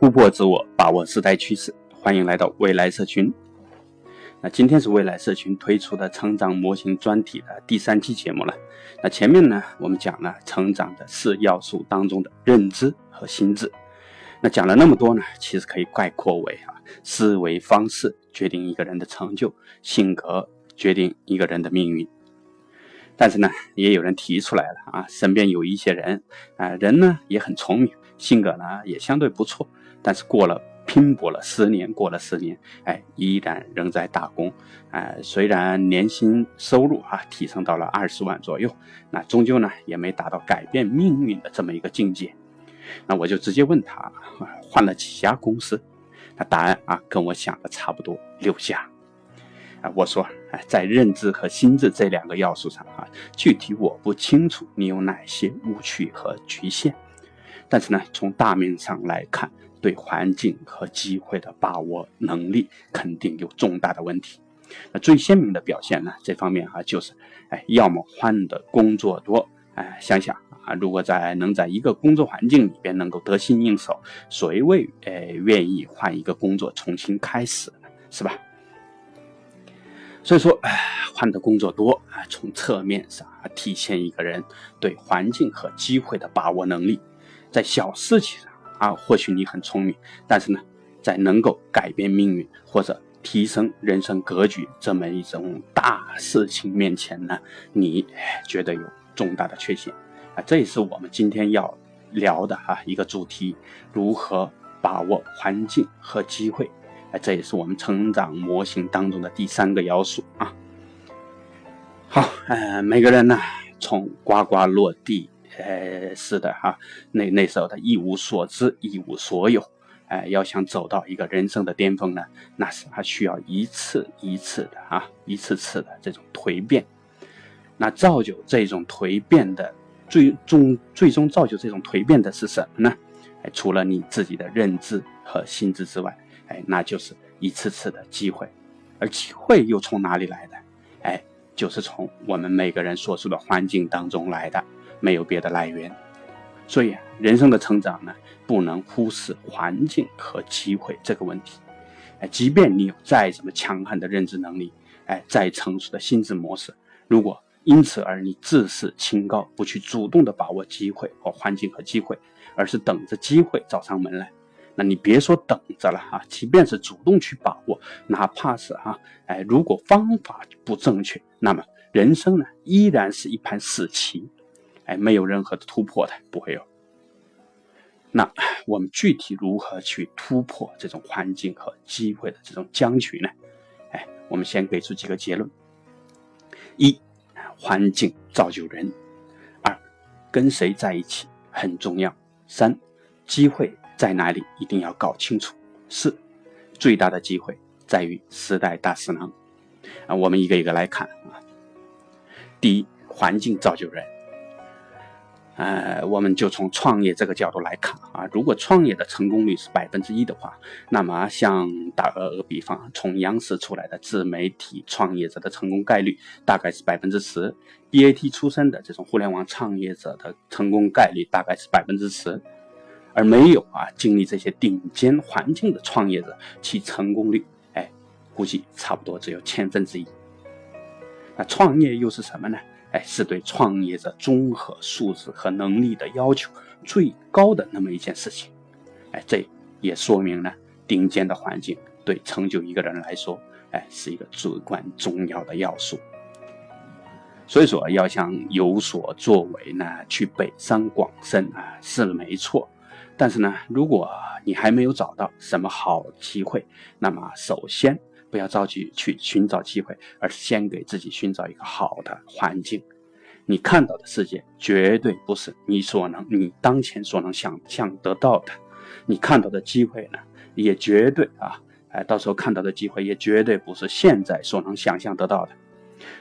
突破自我，把握时代趋势，欢迎来到未来社群。那今天是未来社群推出的成长模型专题的第三期节目了。那前面呢，我们讲了成长的四要素当中的认知和心智。那讲了那么多呢，其实可以概括为啊，思维方式决定一个人的成就，性格决定一个人的命运。但是呢，也有人提出来了啊，身边有一些人啊，人呢也很聪明，性格呢也相对不错，但是过了拼搏了十年，过了十年，哎，依然仍在打工，哎，虽然年薪收入啊提升到了二十万左右，那终究呢也没达到改变命运的这么一个境界。那我就直接问他，换了几家公司？那答案啊跟我想的差不多，六家。啊，我说，哎，在认知和心智这两个要素上啊，具体我不清楚你有哪些误区和局限，但是呢，从大面上来看，对环境和机会的把握能力肯定有重大的问题。那最鲜明的表现呢，这方面啊，就是，哎，要么换的工作多，哎，想想啊，如果在能在一个工作环境里边能够得心应手，谁会哎愿意换一个工作重新开始呢？是吧？所以说，哎，换的工作多啊，从侧面上体现一个人对环境和机会的把握能力。在小事情上啊，或许你很聪明，但是呢，在能够改变命运或者提升人生格局这么一种大事情面前呢，你觉得有重大的缺陷啊。这也是我们今天要聊的哈一个主题：如何把握环境和机会。哎，这也是我们成长模型当中的第三个要素啊。好，呃，每个人呢，从呱呱落地，呃，是的哈，那那时候的一无所知，一无所有，哎，要想走到一个人生的巅峰呢，那是还需要一次一次的啊，一次次的这种蜕变。那造就这种蜕变的，最终最终造就这种蜕变的是什么呢？哎，除了你自己的认知和心智之外。哎，那就是一次次的机会，而机会又从哪里来的？哎，就是从我们每个人所处的环境当中来的，没有别的来源。所以，人生的成长呢，不能忽视环境和机会这个问题。哎，即便你有再怎么强悍的认知能力，哎，再成熟的心智模式，如果因此而你自视清高，不去主动的把握机会和环境和机会，而是等着机会找上门来。那你别说等着了哈，即便是主动去把握，哪怕是哈，哎，如果方法不正确，那么人生呢依然是一盘死棋，哎，没有任何的突破的，不会有。那我们具体如何去突破这种环境和机会的这种僵局呢？哎，我们先给出几个结论：一，环境造就人；二，跟谁在一起很重要；三，机会。在哪里一定要搞清楚。四，最大的机会在于时代大势能。啊，我们一个一个来看啊。第一，环境造就人。呃，我们就从创业这个角度来看啊。如果创业的成功率是百分之一的话，那么像打个比方，从央视出来的自媒体创业者的成功概率大概是百分之十；BAT 出身的这种互联网创业者的成功概率大概是百分之十。而没有啊，经历这些顶尖环境的创业者，其成功率，哎，估计差不多只有千分之一。那创业又是什么呢？哎，是对创业者综合素质和能力的要求最高的那么一件事情。哎，这也说明呢，顶尖的环境对成就一个人来说，哎，是一个至关重要的要素。所以说，要想有所作为呢，去北上广深啊，是没错。但是呢，如果你还没有找到什么好机会，那么首先不要着急去寻找机会，而是先给自己寻找一个好的环境。你看到的世界绝对不是你所能、你当前所能想象得到的。你看到的机会呢，也绝对啊，哎，到时候看到的机会也绝对不是现在所能想象得到的。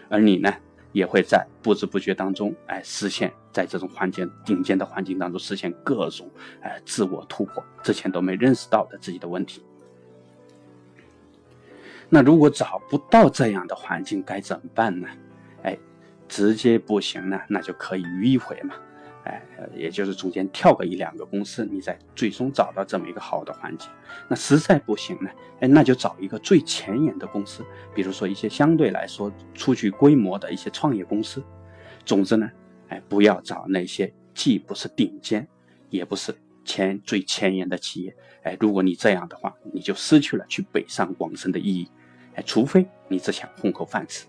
而你呢？也会在不知不觉当中，哎，实现，在这种环境顶尖的环境当中实现各种，哎，自我突破，之前都没认识到的自己的问题。那如果找不到这样的环境，该怎么办呢？哎，直接不行呢，那就可以迂回嘛，哎，也就是中间跳个一两个公司，你再最终找到这么一个好的环境。那实在不行呢，哎，那就找一个最前沿的公司，比如说一些相对来说出具规模的一些创业公司。总之呢，哎，不要找那些既不是顶尖，也不是前最前沿的企业。哎，如果你这样的话，你就失去了去北上广深的意义。除非你只想混口饭吃，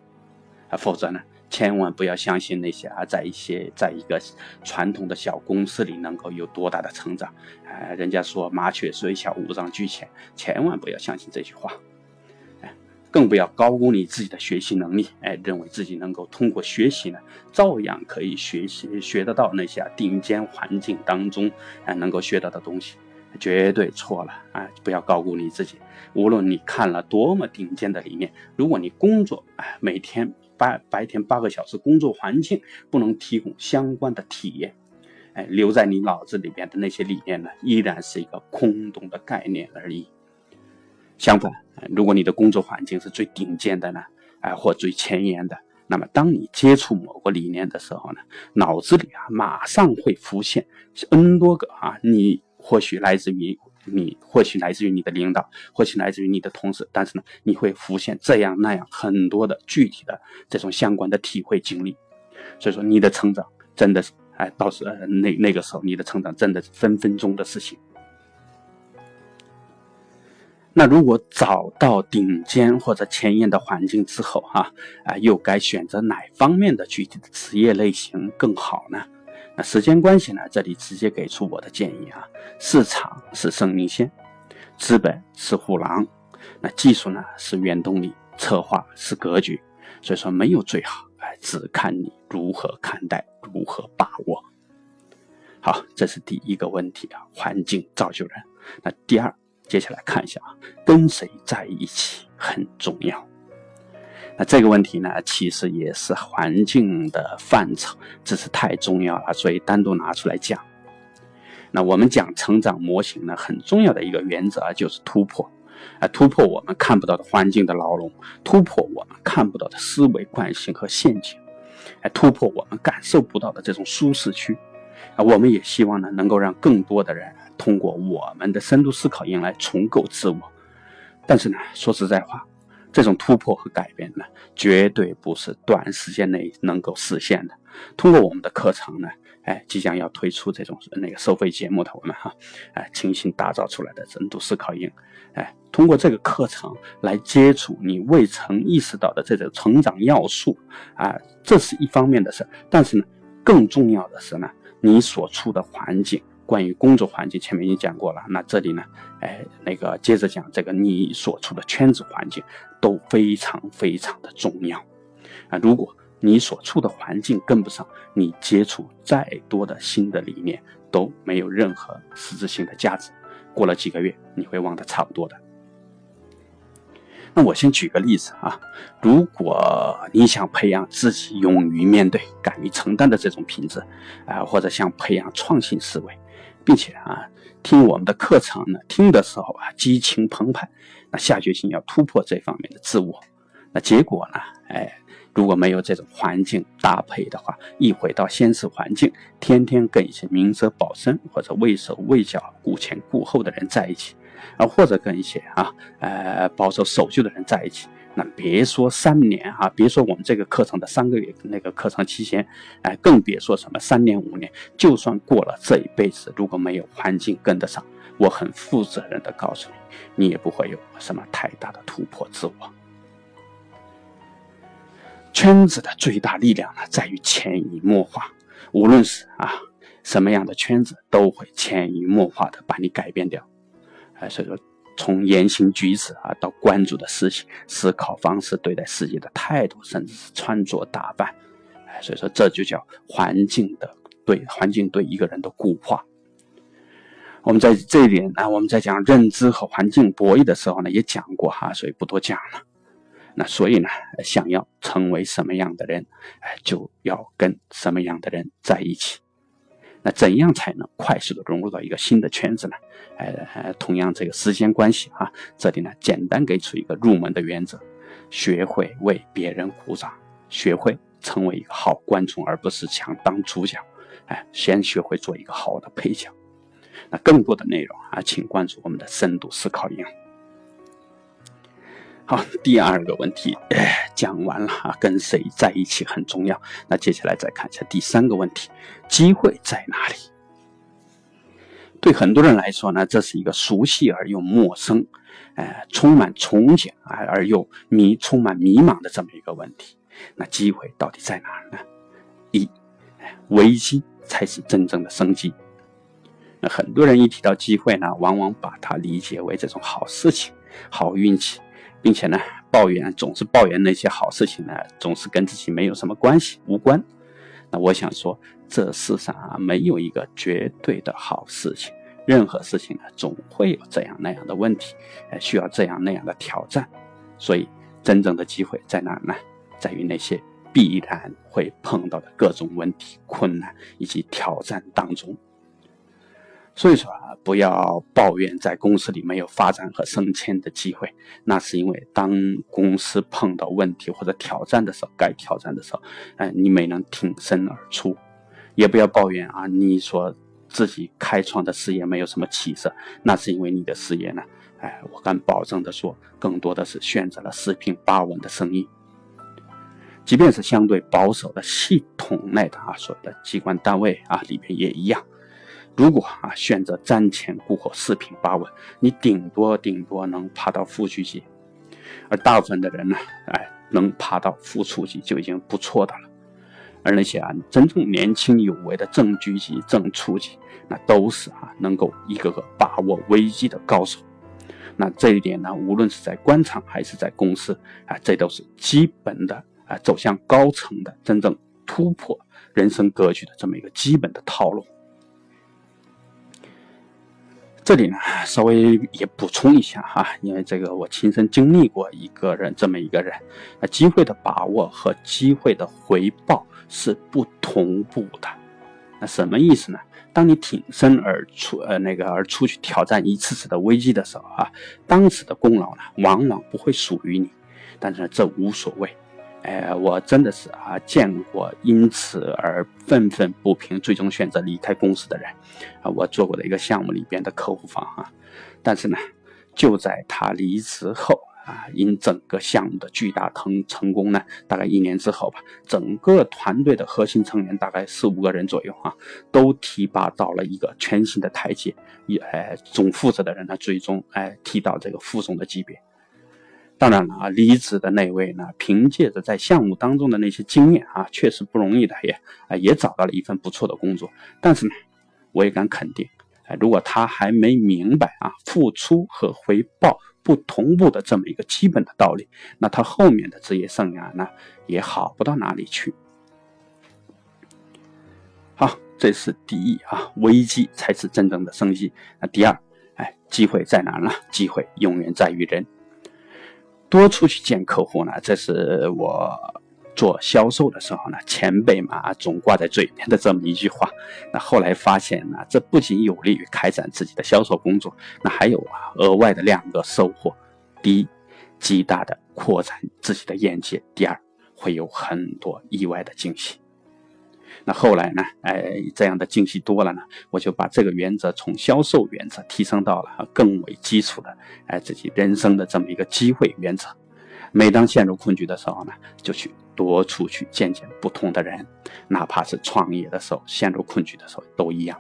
啊，否则呢？千万不要相信那些啊，在一些在一个传统的小公司里能够有多大的成长，哎，人家说麻雀虽小五脏俱全，千万不要相信这句话，更不要高估你自己的学习能力，哎，认为自己能够通过学习呢，照样可以学习学得到那些顶尖环境当中啊能够学到的东西，绝对错了啊！不要高估你自己，无论你看了多么顶尖的理念，如果你工作哎每天。八白天八个小时工作环境不能提供相关的体验，哎，留在你脑子里边的那些理念呢，依然是一个空洞的概念而已。相反，如果你的工作环境是最顶尖的呢，哎，或最前沿的，那么当你接触某个理念的时候呢，脑子里啊马上会浮现 n 多个啊，你或许来自于。你或许来自于你的领导，或许来自于你的同事，但是呢，你会浮现这样那样很多的具体的这种相关的体会经历。所以说，你的成长真的是，哎，到时那那个时候，你的成长真的是分分钟的事情。那如果找到顶尖或者前沿的环境之后，哈啊，又该选择哪方面的具体的职业类型更好呢？时间关系呢，这里直接给出我的建议啊。市场是生命线，资本是护狼，那技术呢是原动力，策划是格局。所以说没有最好，哎，只看你如何看待，如何把握。好，这是第一个问题啊，环境造就人。那第二，接下来看一下啊，跟谁在一起很重要。那这个问题呢，其实也是环境的范畴，只是太重要了，所以单独拿出来讲。那我们讲成长模型呢，很重要的一个原则啊，就是突破，啊，突破我们看不到的环境的牢笼，突破我们看不到的思维惯性和陷阱，哎，突破我们感受不到的这种舒适区。啊，我们也希望呢，能够让更多的人通过我们的深度思考营来重构自我。但是呢，说实在话。这种突破和改变呢，绝对不是短时间内能够实现的。通过我们的课程呢，哎，即将要推出这种那个收费节目的我们哈，哎，精心打造出来的深度思考营，哎，通过这个课程来接触你未曾意识到的这种成长要素啊，这是一方面的事。但是呢，更重要的是呢，你所处的环境。关于工作环境，前面已经讲过了。那这里呢，哎，那个接着讲这个你所处的圈子环境都非常非常的重要啊。如果你所处的环境跟不上，你接触再多的新的理念都没有任何实质性的价值。过了几个月，你会忘得差不多的。那我先举个例子啊，如果你想培养自己勇于面对、敢于承担的这种品质啊，或者想培养创新思维。并且啊，听我们的课程呢，听的时候啊，激情澎湃，那下决心要突破这方面的自我，那结果呢，哎，如果没有这种环境搭配的话，一回到现实环境，天天跟一些明哲保身或者畏手畏脚、顾前顾后的人在一起，啊，或者跟一些啊，呃，保守守旧的人在一起。那别说三年哈，别说我们这个课程的三个月那个课程期间，哎，更别说什么三年五年。就算过了这一辈子，如果没有环境跟得上，我很负责任的告诉你，你也不会有什么太大的突破自我。圈子的最大力量呢，在于潜移默化。无论是啊什么样的圈子，都会潜移默化的把你改变掉。哎，所以说。从言行举止啊，到关注的事情、思考方式、对待世界的态度，甚至是穿着打扮，哎，所以说这就叫环境的对环境对一个人的固化。我们在这一点啊，我们在讲认知和环境博弈的时候呢，也讲过哈，所以不多讲了。那所以呢，想要成为什么样的人，哎，就要跟什么样的人在一起。那怎样才能快速的融入到一个新的圈子呢？呃，同样这个时间关系啊，这里呢简单给出一个入门的原则：学会为别人鼓掌，学会成为一个好观众，而不是想当主角。哎，先学会做一个好的配角。那更多的内容啊，请关注我们的深度思考营。好，第二个问题讲完了啊，跟谁在一起很重要。那接下来再看一下第三个问题，机会在哪里？对很多人来说呢，这是一个熟悉而又陌生，哎，充满憧憬啊而又迷充满迷茫的这么一个问题。那机会到底在哪儿呢？一，危机才是真正的生机。那很多人一提到机会呢，往往把它理解为这种好事情、好运气，并且呢，抱怨总是抱怨那些好事情呢，总是跟自己没有什么关系、无关。那我想说，这世上啊，没有一个绝对的好事情，任何事情呢，总会有这样那样的问题，呃，需要这样那样的挑战。所以，真正的机会在哪呢？在于那些必然会碰到的各种问题、困难以及挑战当中。所以说啊，不要抱怨在公司里没有发展和升迁的机会，那是因为当公司碰到问题或者挑战的时候，该挑战的时候，哎，你没能挺身而出。也不要抱怨啊，你说自己开创的事业没有什么起色，那是因为你的事业呢，哎，我敢保证的说，更多的是选择了四平八稳的生意。即便是相对保守的系统内的啊，所有的机关单位啊里面也一样。如果啊选择瞻前顾后、四平八稳，你顶多顶多能爬到副局级，而大部分的人呢，哎，能爬到副处级就已经不错的了。而那些啊真正年轻有为的正局级、正处级，那都是啊能够一个个把握危机的高手。那这一点呢，无论是在官场还是在公司啊，这都是基本的啊走向高层的真正突破人生格局的这么一个基本的套路。这里呢，稍微也补充一下哈，因为这个我亲身经历过一个人这么一个人，那，机会的把握和机会的回报是不同步的。那什么意思呢？当你挺身而出，呃，那个而出去挑战一次次的危机的时候啊，当时的功劳呢，往往不会属于你，但是这无所谓。哎，我真的是啊，见过因此而愤愤不平，最终选择离开公司的人，啊，我做过的一个项目里边的客户方啊，但是呢，就在他离职后啊，因整个项目的巨大成成功呢，大概一年之后吧，整个团队的核心成员大概四五个人左右啊，都提拔到了一个全新的台阶，也哎，总负责的人呢，最终哎提到这个副总的级别。当然了啊，离职的那位呢，凭借着在项目当中的那些经验啊，确实不容易的，也啊也找到了一份不错的工作。但是呢，我也敢肯定，哎，如果他还没明白啊付出和回报不同步的这么一个基本的道理，那他后面的职业生涯呢也好不到哪里去。好，这是第一啊，危机才是真正的生机。那第二，哎，机会在哪呢？机会永远在于人。多出去见客户呢，这是我做销售的时候呢，前辈嘛总挂在嘴边的这么一句话。那后来发现呢，这不仅有利于开展自己的销售工作，那还有啊额外的两个收获：第一，极大的扩展自己的眼界；第二，会有很多意外的惊喜。那后来呢？哎，这样的惊喜多了呢，我就把这个原则从销售原则提升到了更为基础的，哎，自己人生的这么一个机会原则。每当陷入困局的时候呢，就去多出去见见不同的人，哪怕是创业的时候陷入困局的时候都一样。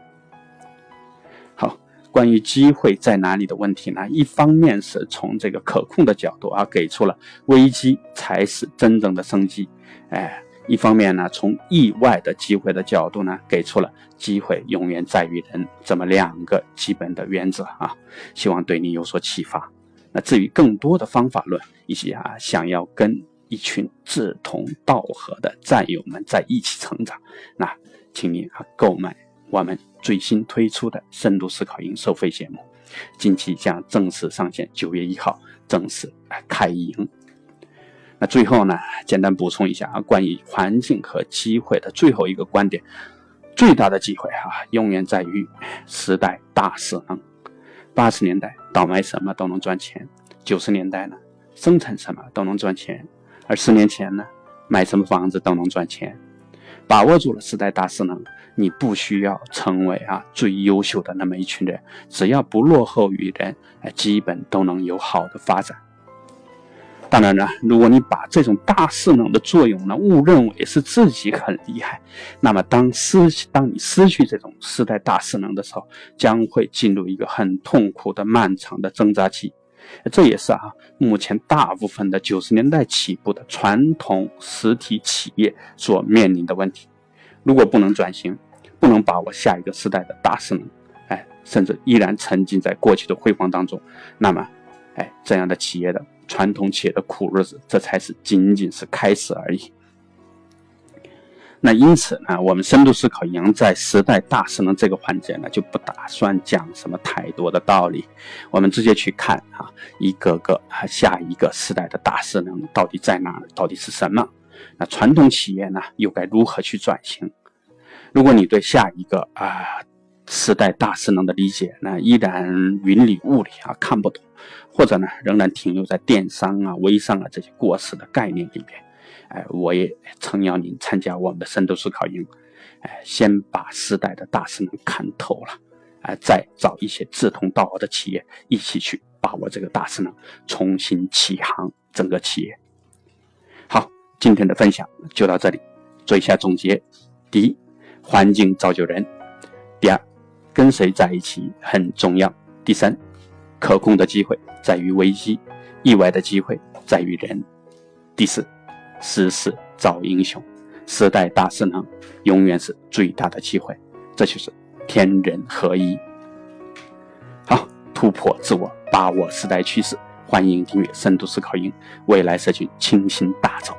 好，关于机会在哪里的问题呢？一方面是从这个可控的角度啊，给出了危机才是真正的生机，哎。一方面呢，从意外的机会的角度呢，给出了机会永远在于人这么两个基本的原则啊，希望对你有所启发。那至于更多的方法论，以及啊想要跟一群志同道合的战友们在一起成长，那请你啊购买我们最新推出的深度思考营收费节目，近期将正式上线，九月一号正式开营。那最后呢，简单补充一下啊，关于环境和机会的最后一个观点，最大的机会啊，永远在于时代大势能。八十年代倒卖什么都能赚钱，九十年代呢，生产什么都能赚钱，而十年前呢，买什么房子都能赚钱。把握住了时代大势能，你不需要成为啊最优秀的那么一群人，只要不落后于人，哎，基本都能有好的发展。当然了，如果你把这种大势能的作用呢误认为是自己很厉害，那么当失当你失去这种时代大势能的时候，将会进入一个很痛苦的漫长的挣扎期。这也是啊，目前大部分的九十年代起步的传统实体企业所面临的问题。如果不能转型，不能把握下一个时代的大势能，哎，甚至依然沉浸在过去的辉煌当中，那么，哎，这样的企业的。传统企业的苦日子，这才是仅仅是开始而已。那因此呢，我们深度思考赢在时代大势能这个环节呢，就不打算讲什么太多的道理，我们直接去看啊，一个个啊下一个时代的大势能到底在哪儿，到底是什么？那传统企业呢，又该如何去转型？如果你对下一个啊。时代大势能的理解，那依然云里雾里啊，看不懂，或者呢，仍然停留在电商啊、微商啊这些过时的概念里面。哎，我也诚邀您参加我们的深度思考营，哎，先把时代的大势能看透了，哎，再找一些志同道合的企业一起去把握这个大势能，重新启航整个企业。好，今天的分享就到这里，做一下总结：第一，环境造就人；第二。跟谁在一起很重要。第三，可控的机会在于危机，意外的机会在于人。第四，时势造英雄，时代大势能永远是最大的机会。这就是天人合一。好，突破自我，把握时代趋势。欢迎订阅深度思考营未来社群，倾心打造。